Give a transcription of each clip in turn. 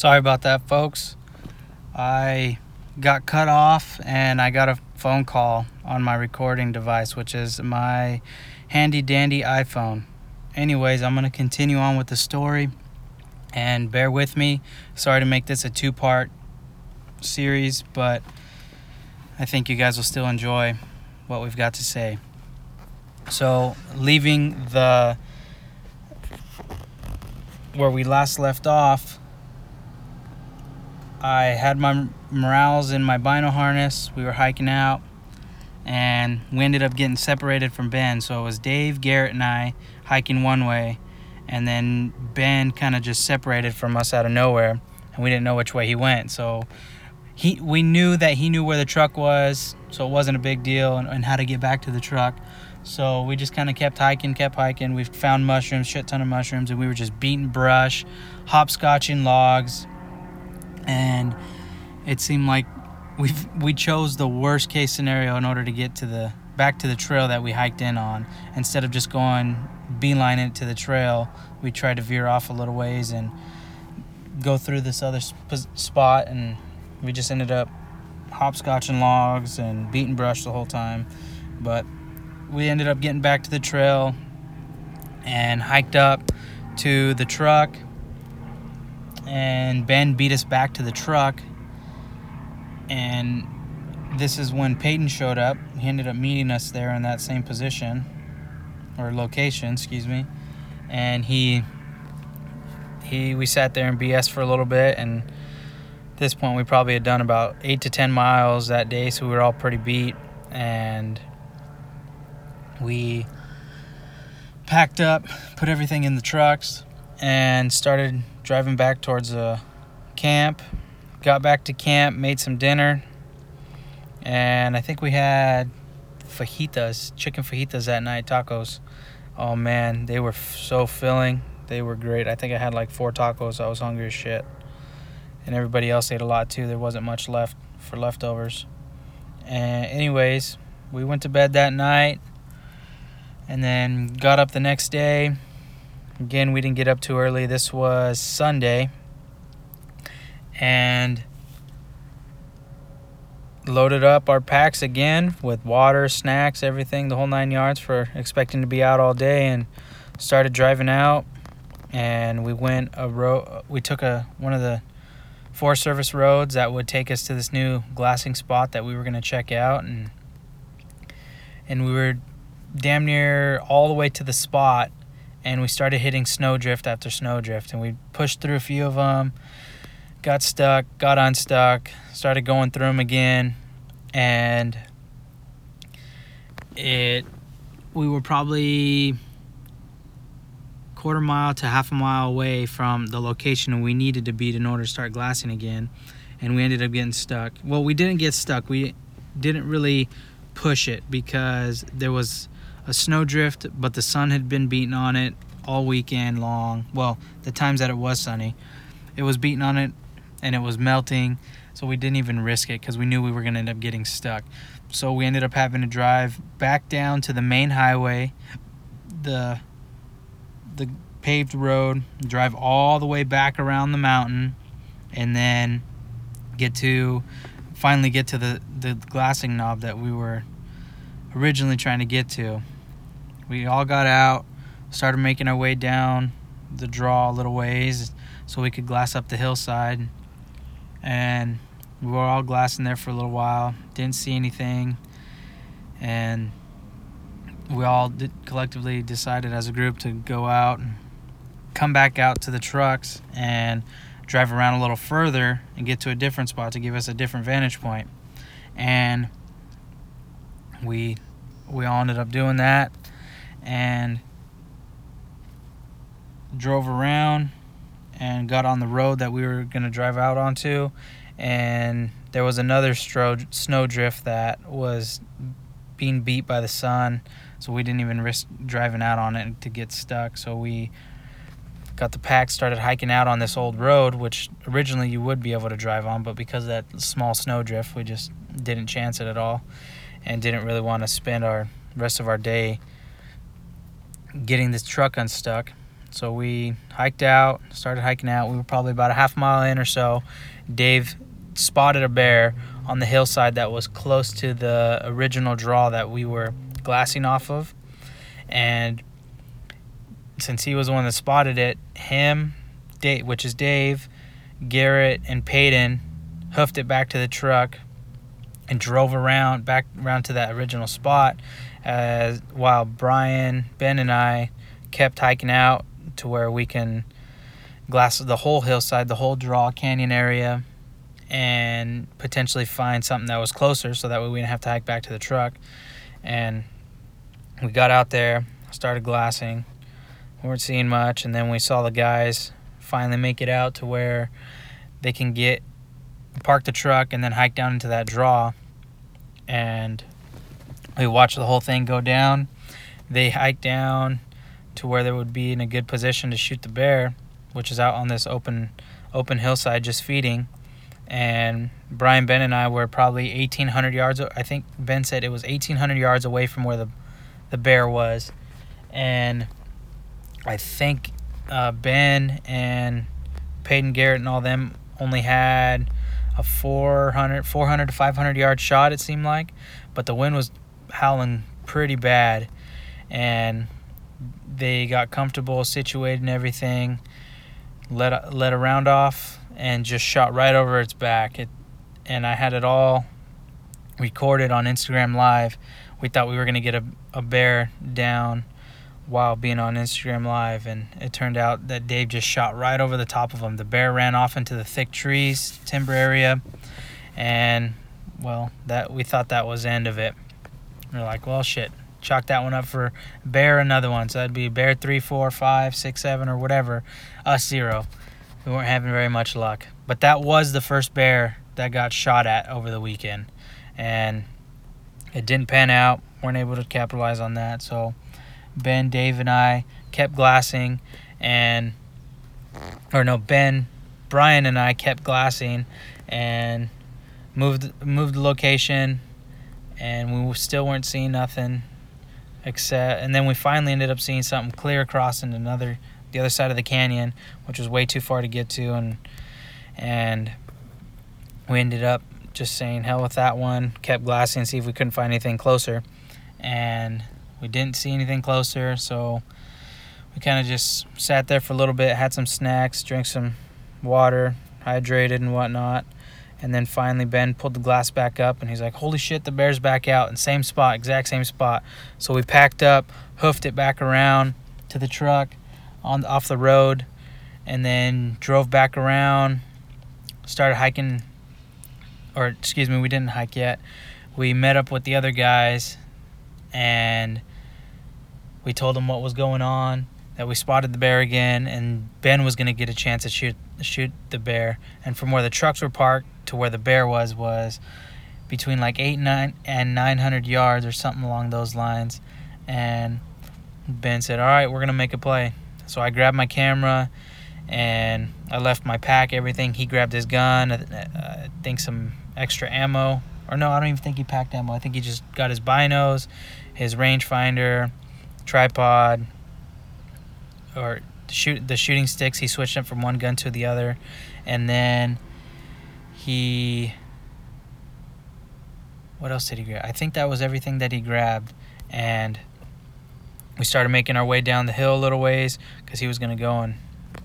Sorry about that, folks. I got cut off and I got a phone call on my recording device, which is my handy dandy iPhone. Anyways, I'm going to continue on with the story and bear with me. Sorry to make this a two part series, but I think you guys will still enjoy what we've got to say. So, leaving the where we last left off, I had my morels in my bino harness. We were hiking out, and we ended up getting separated from Ben. So it was Dave, Garrett, and I hiking one way, and then Ben kind of just separated from us out of nowhere, and we didn't know which way he went. So he, we knew that he knew where the truck was, so it wasn't a big deal, and, and how to get back to the truck. So we just kind of kept hiking, kept hiking. We found mushrooms, shit ton of mushrooms, and we were just beating brush, hopscotching logs, and it seemed like we we chose the worst case scenario in order to get to the back to the trail that we hiked in on. Instead of just going beeline it to the trail, we tried to veer off a little ways and go through this other sp- spot, and we just ended up hopscotching logs and beating brush the whole time. But we ended up getting back to the trail and hiked up to the truck and Ben beat us back to the truck and this is when Peyton showed up. He ended up meeting us there in that same position or location, excuse me. And he he we sat there and BS for a little bit and at this point we probably had done about 8 to 10 miles that day, so we were all pretty beat and we packed up, put everything in the trucks, and started driving back towards the camp. Got back to camp, made some dinner, and I think we had fajitas, chicken fajitas that night, tacos. Oh man, they were so filling. They were great. I think I had like four tacos. I was hungry as shit. And everybody else ate a lot too. There wasn't much left for leftovers. And anyways, we went to bed that night and then got up the next day. Again, we didn't get up too early. This was Sunday. And loaded up our packs again with water, snacks, everything, the whole nine yards for expecting to be out all day and started driving out and we went a road we took a one of the Forest Service roads that would take us to this new glassing spot that we were going to check out and and we were damn near all the way to the spot and we started hitting snowdrift after snowdrift and we pushed through a few of them got stuck got unstuck started going through them again and it we were probably quarter mile to half a mile away from the location we needed to be in order to start glassing again and we ended up getting stuck. Well we didn't get stuck. We didn't really push it because there was a snowdrift, but the sun had been beating on it all weekend long. Well, the times that it was sunny, it was beating on it and it was melting. So we didn't even risk it because we knew we were going to end up getting stuck. So we ended up having to drive back down to the main highway, the the paved road, drive all the way back around the mountain, and then get to finally get to the the glassing knob that we were originally trying to get to. We all got out, started making our way down the draw a little ways so we could glass up the hillside. And we were all glassing there for a little while, didn't see anything. And we all did collectively decided as a group to go out and come back out to the trucks and drive around a little further and get to a different spot to give us a different vantage point. And we we all ended up doing that and drove around and got on the road that we were going to drive out onto. And there was another stro- snowdrift that was being beat by the sun so we didn't even risk driving out on it to get stuck. So we got the pack started hiking out on this old road which originally you would be able to drive on but because of that small snowdrift we just didn't chance it at all and didn't really want to spend our rest of our day getting this truck unstuck So we hiked out, started hiking out. We were probably about a half mile in or so. Dave spotted a bear on the hillside that was close to the original draw that we were glassing off of. And since he was the one that spotted it, him, Dave, which is Dave, Garrett, and Peyton, hoofed it back to the truck and drove around back around to that original spot. As while Brian, Ben, and I kept hiking out to where we can glass the whole hillside, the whole draw canyon area, and potentially find something that was closer, so that way we didn't have to hike back to the truck. And we got out there, started glassing. We weren't seeing much, and then we saw the guys finally make it out to where they can get park the truck and then hike down into that draw. And we watched the whole thing go down. They hiked down to where they would be in a good position to shoot the bear, which is out on this open open hillside just feeding. And Brian Ben and I were probably 1800 yards I think Ben said it was 1800 yards away from where the the bear was. And I think uh, Ben and Peyton Garrett and all them only had a 400, 400 to 500 yard shot, it seemed like. But the wind was howling pretty bad. And they got comfortable, situated, and everything. Let, let a round off and just shot right over its back. It, and I had it all recorded on Instagram Live. We thought we were going to get a, a bear down while being on Instagram Live, and it turned out that Dave just shot right over the top of him. The bear ran off into the thick trees, timber area, and well, that we thought that was the end of it. We are like, well, shit, chalk that one up for bear another one. So that'd be bear three, four, five, six, seven, or whatever. Us zero. We weren't having very much luck, but that was the first bear that got shot at over the weekend, and it didn't pan out. weren't able to capitalize on that, so Ben, Dave, and I kept glassing, and or no, Ben, Brian, and I kept glassing, and moved moved the location, and we still weren't seeing nothing, except, and then we finally ended up seeing something clear crossing another the other side of the canyon, which was way too far to get to, and and we ended up just saying hell with that one, kept glassing, see if we couldn't find anything closer, and we didn't see anything closer, so we kind of just sat there for a little bit, had some snacks, drank some water, hydrated and whatnot. And then finally, Ben pulled the glass back up and he's like, Holy shit, the bear's back out in same spot, exact same spot. So we packed up, hoofed it back around to the truck on off the road, and then drove back around, started hiking, or excuse me, we didn't hike yet. We met up with the other guys and we told him what was going on, that we spotted the bear again, and Ben was going to get a chance to shoot shoot the bear. And from where the trucks were parked to where the bear was was between like eight nine and nine hundred yards or something along those lines. And Ben said, "All right, we're gonna make a play." So I grabbed my camera and I left my pack, everything. He grabbed his gun, uh, uh, I think some extra ammo. Or no, I don't even think he packed ammo. I think he just got his binos, his rangefinder, tripod, or shoot the shooting sticks. He switched them from one gun to the other, and then he. What else did he grab? I think that was everything that he grabbed, and we started making our way down the hill a little ways because he was gonna go and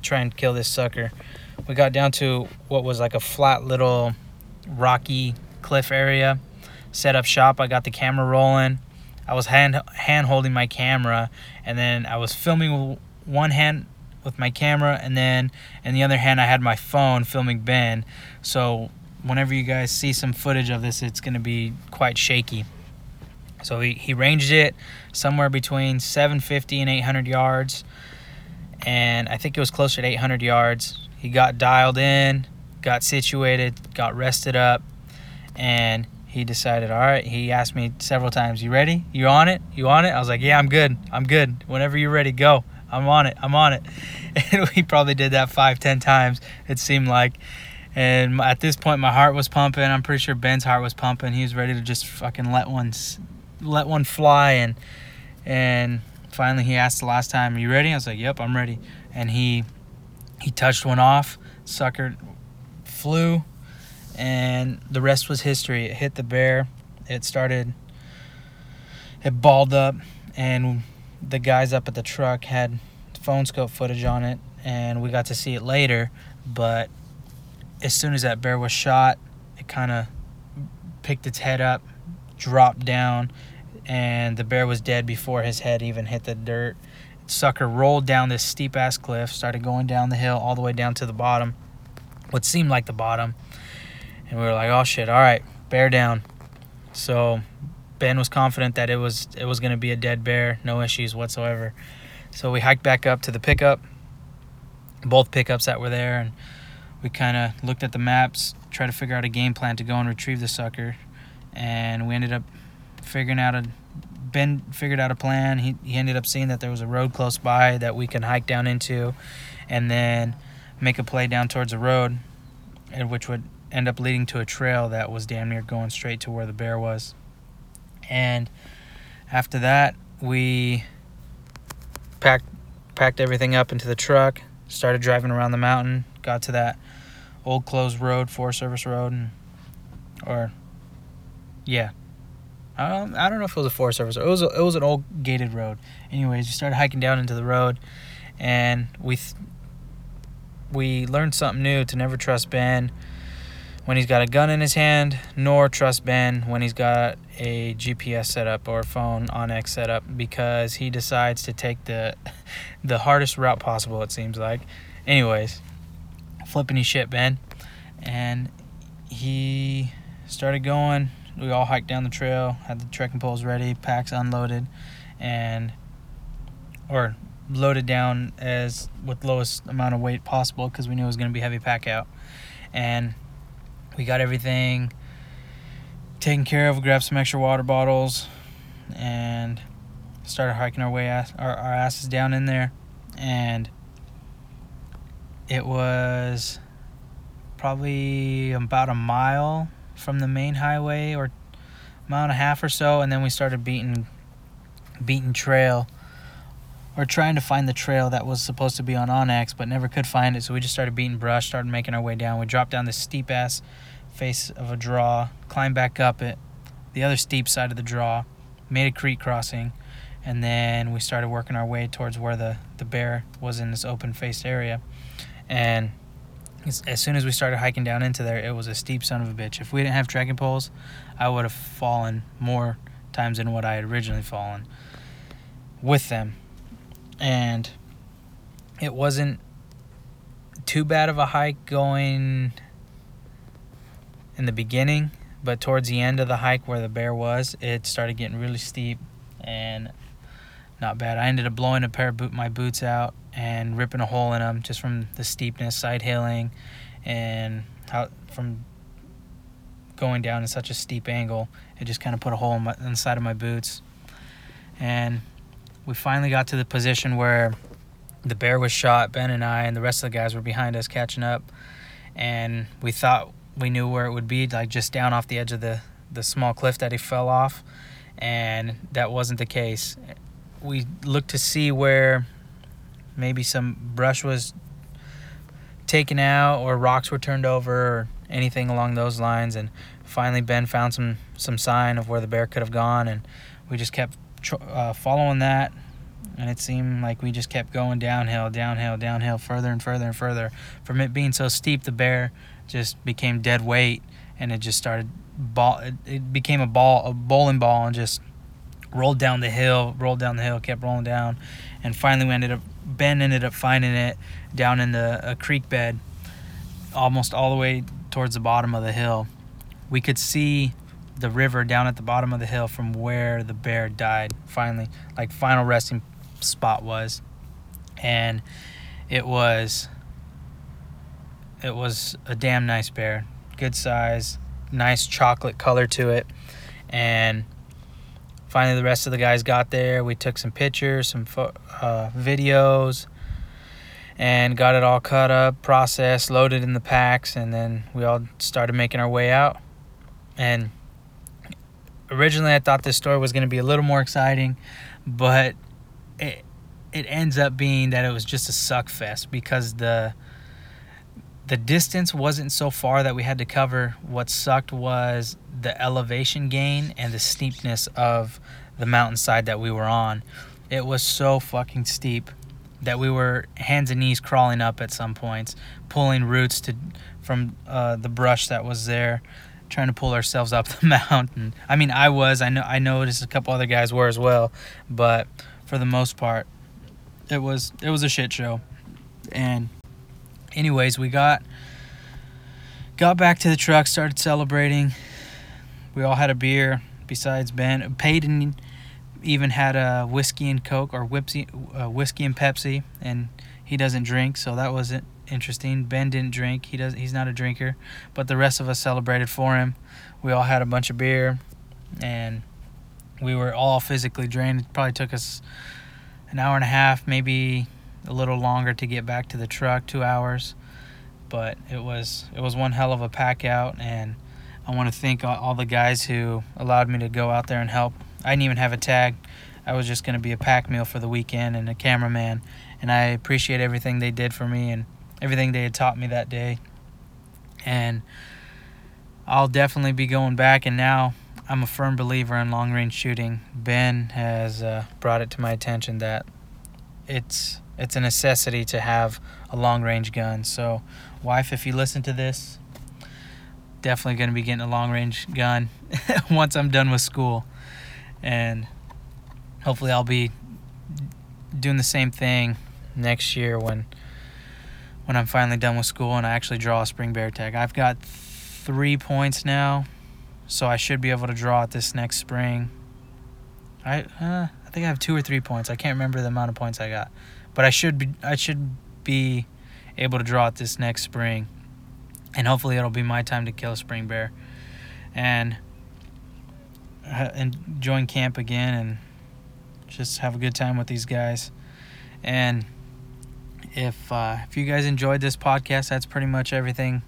try and kill this sucker. We got down to what was like a flat little rocky cliff area. Set up shop. I got the camera rolling I was hand hand holding my camera, and then I was filming with one hand with my camera, and then in the other hand I had my phone filming Ben. So whenever you guys see some footage of this, it's gonna be quite shaky. So he, he ranged it somewhere between 750 and 800 yards, and I think it was closer to 800 yards. He got dialed in, got situated, got rested up, and he decided, all right, he asked me several times, you ready? You on it? You on it? I was like, yeah, I'm good. I'm good. Whenever you're ready, go. I'm on it. I'm on it. And we probably did that five, ten times, it seemed like. And at this point, my heart was pumping. I'm pretty sure Ben's heart was pumping. He was ready to just fucking let one, let one fly. And, and finally he asked the last time, "Are you ready?" I was like, "Yep, I'm ready." And he he touched one off. Sucker flew, and the rest was history. It hit the bear. It started. It balled up, and the guys up at the truck had phone scope footage on it, and we got to see it later. But as soon as that bear was shot, it kind of picked its head up, dropped down, and the bear was dead before his head even hit the dirt. Sucker rolled down this steep ass cliff, started going down the hill all the way down to the bottom, what seemed like the bottom. And we were like, "Oh shit! All right, bear down." So Ben was confident that it was it was going to be a dead bear, no issues whatsoever. So we hiked back up to the pickup, both pickups that were there, and we kind of looked at the maps, tried to figure out a game plan to go and retrieve the sucker, and we ended up figuring out a Ben figured out a plan. He, he ended up seeing that there was a road close by that we can hike down into, and then make a play down towards the road, and which would end up leading to a trail that was damn near going straight to where the bear was. And after that, we packed packed everything up into the truck, started driving around the mountain, got to that old closed road, Forest Service road, and, or yeah, um, I don't know if it was a Forest Service. It was a, it was an old gated road. Anyways, we started hiking down into the road, and we th- we learned something new to never trust Ben when he's got a gun in his hand, nor trust Ben when he's got a GPS setup or phone onX setup because he decides to take the the hardest route possible. It seems like. Anyways, flipping his shit, Ben, and he started going we all hiked down the trail, had the trekking poles ready, packs unloaded, and or loaded down as with lowest amount of weight possible because we knew it was going to be heavy pack out, and we got everything taken care of. We grabbed some extra water bottles, and started hiking our way ass, our, our asses down in there, and it was probably about a mile from the main highway or mile and a half or so, and then we started beating beating trail or trying to find the trail that was supposed to be on onX but never could find it so we just started beating brush started making our way down we dropped down this steep ass face of a draw climbed back up it the other steep side of the draw made a creek crossing and then we started working our way towards where the, the bear was in this open faced area and as soon as we started hiking down into there, it was a steep son of a bitch. If we didn't have trekking poles, I would have fallen more times than what I had originally fallen with them. And it wasn't too bad of a hike going in the beginning, but towards the end of the hike where the bear was, it started getting really steep and not bad. I ended up blowing a pair of boot, my boots out and ripping a hole in them just from the steepness, side hilling, and how from going down in such a steep angle, it just kind of put a hole in, my, in the side of my boots. And we finally got to the position where the bear was shot. Ben and I and the rest of the guys were behind us catching up, and we thought we knew where it would be, like just down off the edge of the the small cliff that he fell off, and that wasn't the case. We looked to see where maybe some brush was taken out or rocks were turned over or anything along those lines. And finally ben found some some sign of where the bear could have gone. And we just kept uh, following that and it seemed like we just kept going downhill downhill downhill further and further and further from it being so steep the bear just became dead weight and it just started ball it, became a ball a bowling ball and just rolled down the hill, rolled down the hill, kept rolling down, and finally we ended up Ben ended up finding it down in the creek bed, almost all the way towards the bottom of the hill. We could see the river down at the bottom of the hill from where the bear died. Finally, like final resting spot was, and it was it was a damn nice bear, good size, nice chocolate color to it, and finally the rest of the guys got there. We took some pictures some fo- uh, videos and got it all cut up processed loaded in the packs and then we all started making our way out. And originally i thought this story was going to be a little more exciting but it it ends up being that it was just a suck fest because the the distance wasn't so far that we had to cover. What sucked was the elevation gain and the steepness of the mountainside that we were on. It was so fucking steep that we were hands and knees crawling up at some points, pulling roots to from uh, the brush that was there, trying to pull ourselves up the mountain. I mean, I was. I know. I noticed a couple other guys were as well, but for the most part, it was it was a shit show. And anyways, we got got back to the truck, started celebrating. We all had a beer besides Ben. Peyton even had a whiskey and coke or whipsy, uh, whiskey and Pepsi, and he doesn't drink, so that was interesting. Ben didn't drink; he does. He's not a drinker, but the rest of us celebrated for him. We all had a bunch of beer, and we were all physically drained. It probably took us an hour and a half, maybe a little longer to get back to the truck. Two hours, but it was it was one hell of a pack out, and I want to thank all the guys who allowed me to go out there and help I didn't even have a tag. I was just going to be a pack mule for the weekend and a cameraman. And I appreciate everything they did for me and everything they had taught me that day. And I'll definitely be going back. And now I'm a firm believer in long range shooting. Ben has uh, brought it to my attention that it's it's a necessity to have a long range gun. So, wife, if you listen to this, definitely going to be getting a long range gun once I'm done with school and hopefully I'll be doing the same thing next year when when I'm finally done with school and I actually draw a spring bear tag. I've got three points now, so I should be able to draw it this next spring. I uh, I think I have two or three points. I can't remember the amount of points I got, but I should be I should be able to draw it this next spring, and hopefully it'll be my time to kill a spring bear, and and join camp again and just have a good time with these guys. And if uh, if you guys enjoyed this podcast, that's pretty much everything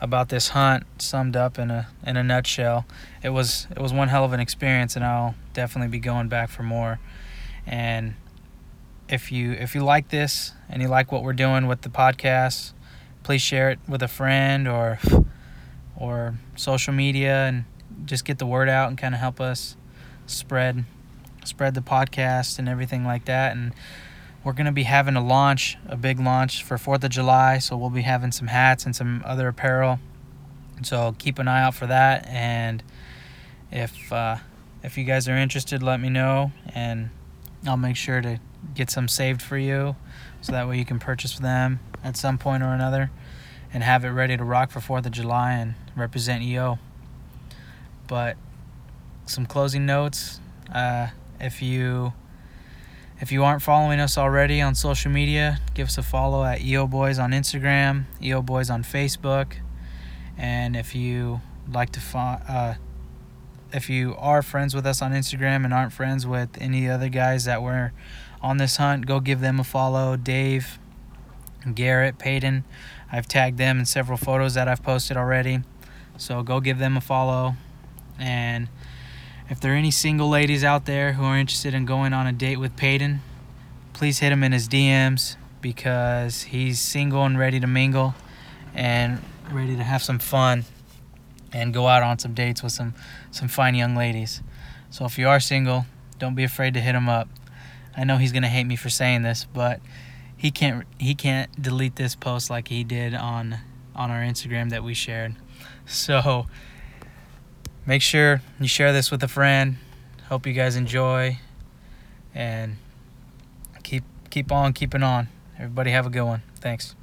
about this hunt summed up in a in a nutshell. It was it was one hell of an experience, and I'll definitely be going back for more. And if you if you like this and you like what we're doing with the podcast, please share it with a friend or or social media and just get the word out and kind of help us spread spread the podcast and everything like that and we're going to be having a launch a big launch for 4th of July so we'll be having some hats and some other apparel so keep an eye out for that and if uh, if you guys are interested let me know and I'll make sure to get some saved for you so that way you can purchase them at some point or another and have it ready to rock for 4th of July and represent EO but some closing notes. Uh, if you if you aren't following us already on social media, give us a follow at EO Boys on Instagram, EO Boys on Facebook, and if you like to find, uh, if you are friends with us on Instagram and aren't friends with any other guys that were on this hunt, go give them a follow. Dave, Garrett, Peyton, I've tagged them in several photos that I've posted already. So go give them a follow. And if there are any single ladies out there who are interested in going on a date with Peyton, please hit him in his DMs because he's single and ready to mingle and ready to have some fun and go out on some dates with some some fine young ladies. So if you are single, don't be afraid to hit him up. I know he's gonna hate me for saying this, but he can't he can't delete this post like he did on on our Instagram that we shared. So make sure you share this with a friend. Hope you guys enjoy and keep keep on keeping on. Everybody have a good one. Thanks.